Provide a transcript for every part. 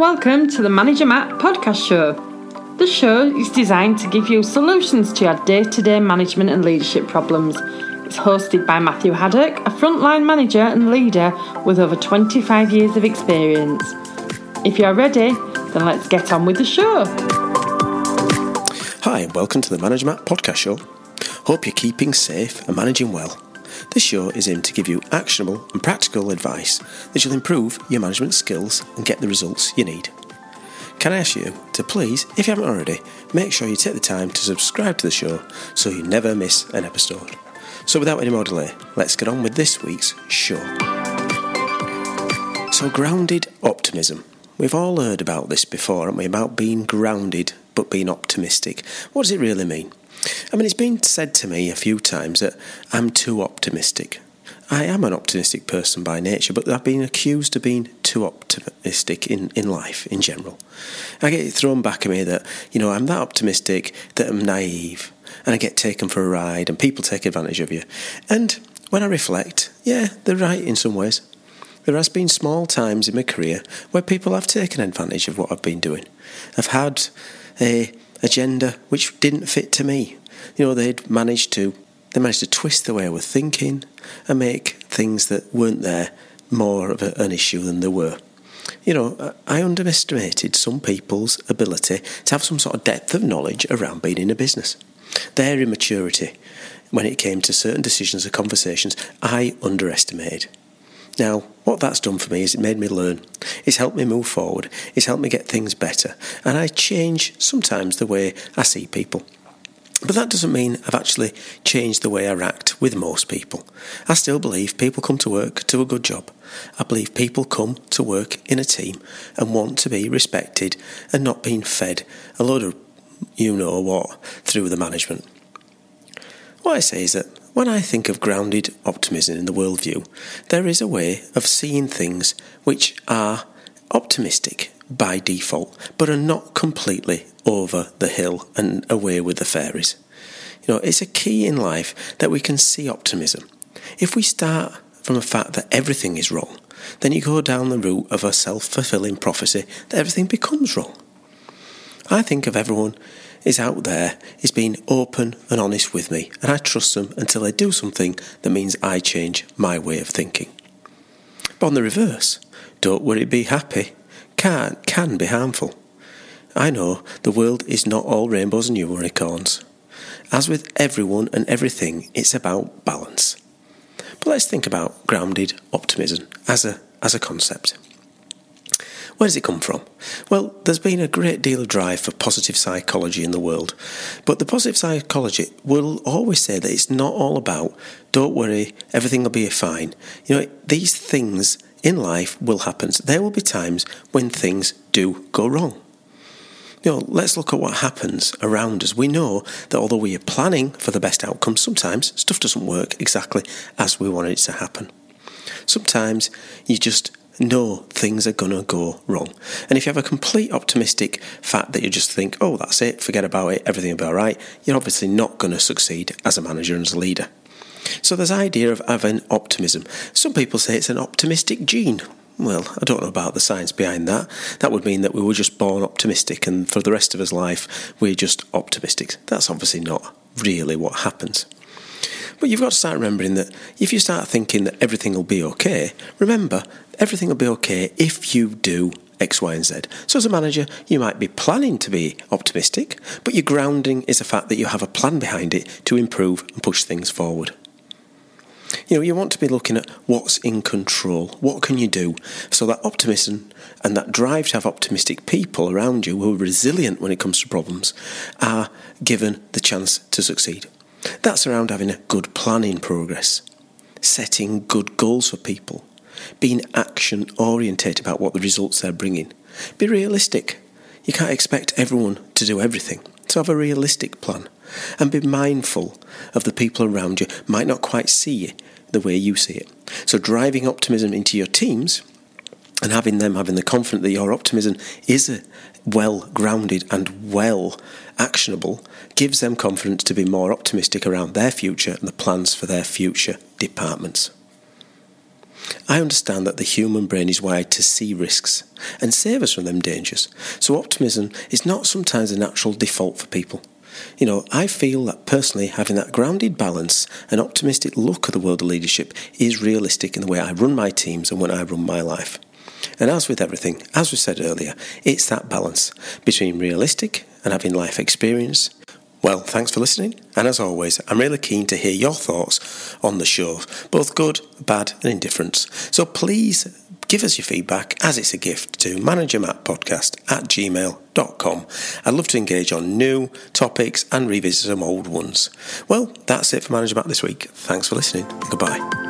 Welcome to the Manager Matt podcast show. The show is designed to give you solutions to your day to day management and leadership problems. It's hosted by Matthew Haddock, a frontline manager and leader with over 25 years of experience. If you're ready, then let's get on with the show. Hi, and welcome to the Manager Matt podcast show. Hope you're keeping safe and managing well. This show is aimed to give you actionable and practical advice that will improve your management skills and get the results you need. Can I ask you to please, if you haven't already, make sure you take the time to subscribe to the show so you never miss an episode. So, without any more delay, let's get on with this week's show. So, grounded optimism. We've all heard about this before, haven't we? About being grounded but being optimistic. What does it really mean? I mean, it's been said to me a few times that I'm too optimistic. I am an optimistic person by nature, but I've been accused of being too optimistic in, in life in general. I get thrown back at me that, you know, I'm that optimistic that I'm naive and I get taken for a ride and people take advantage of you. And when I reflect, yeah, they're right in some ways. There has been small times in my career where people have taken advantage of what I've been doing. I've had a agenda which didn't fit to me. You know, they'd managed to they managed to twist the way I was thinking and make things that weren't there more of a, an issue than they were. You know, I underestimated some people's ability to have some sort of depth of knowledge around being in a business. Their immaturity when it came to certain decisions or conversations, I underestimated. Now, what that's done for me is it made me learn. It's helped me move forward. It's helped me get things better. And I change sometimes the way I see people. But that doesn't mean I've actually changed the way I act with most people. I still believe people come to work to a good job. I believe people come to work in a team and want to be respected and not being fed a load of you know what through the management. What I say is that when I think of grounded optimism in the worldview, there is a way of seeing things which are optimistic by default, but are not completely over the hill and away with the fairies. You know, it's a key in life that we can see optimism. If we start from the fact that everything is wrong, then you go down the route of a self fulfilling prophecy that everything becomes wrong. I think of everyone is out there is being open and honest with me, and I trust them until they do something that means I change my way of thinking. But on the reverse, don't worry, be happy, can, can be harmful. I know the world is not all rainbows and unicorns. As with everyone and everything, it's about balance. But let's think about grounded optimism as a, as a concept. Where does it come from? Well, there's been a great deal of drive for positive psychology in the world, but the positive psychology will always say that it's not all about, don't worry, everything will be fine. You know, these things in life will happen. There will be times when things do go wrong. You know, let's look at what happens around us. We know that although we are planning for the best outcome, sometimes stuff doesn't work exactly as we wanted it to happen. Sometimes you just know things are going to go wrong. And if you have a complete optimistic fact that you just think, oh, that's it, forget about it, everything will be all right, you're obviously not going to succeed as a manager and as a leader. So there's idea of having optimism. Some people say it's an optimistic gene. Well, I don't know about the science behind that. That would mean that we were just born optimistic and for the rest of us life we're just optimistic. That's obviously not really what happens. But you've got to start remembering that if you start thinking that everything will be okay, remember, everything will be okay if you do X, Y, and Z. So, as a manager, you might be planning to be optimistic, but your grounding is the fact that you have a plan behind it to improve and push things forward. You know, you want to be looking at what's in control, what can you do, so that optimism and that drive to have optimistic people around you who are resilient when it comes to problems are given the chance to succeed. That's around having a good plan in progress, setting good goals for people, being action orientated about what the results they're bringing. Be realistic. You can't expect everyone to do everything, so have a realistic plan. And be mindful of the people around you might not quite see it the way you see it. So driving optimism into your teams and having them having the confidence that your optimism is well grounded and well actionable gives them confidence to be more optimistic around their future and the plans for their future departments. I understand that the human brain is wired to see risks and save us from them dangers. So optimism is not sometimes a natural default for people. You know, I feel that personally having that grounded balance and optimistic look at the world of leadership is realistic in the way I run my teams and when I run my life. And as with everything, as we said earlier, it's that balance between realistic and having life experience. Well, thanks for listening, and as always, I'm really keen to hear your thoughts on the show, both good, bad, and indifference. So please give us your feedback as it's a gift to managermattpodcast at gmail.com. I'd love to engage on new topics and revisit some old ones. Well, that's it for Manager Matt this week. Thanks for listening. Goodbye.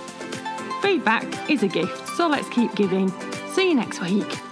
Feedback is a gift, so let's keep giving. See you next week.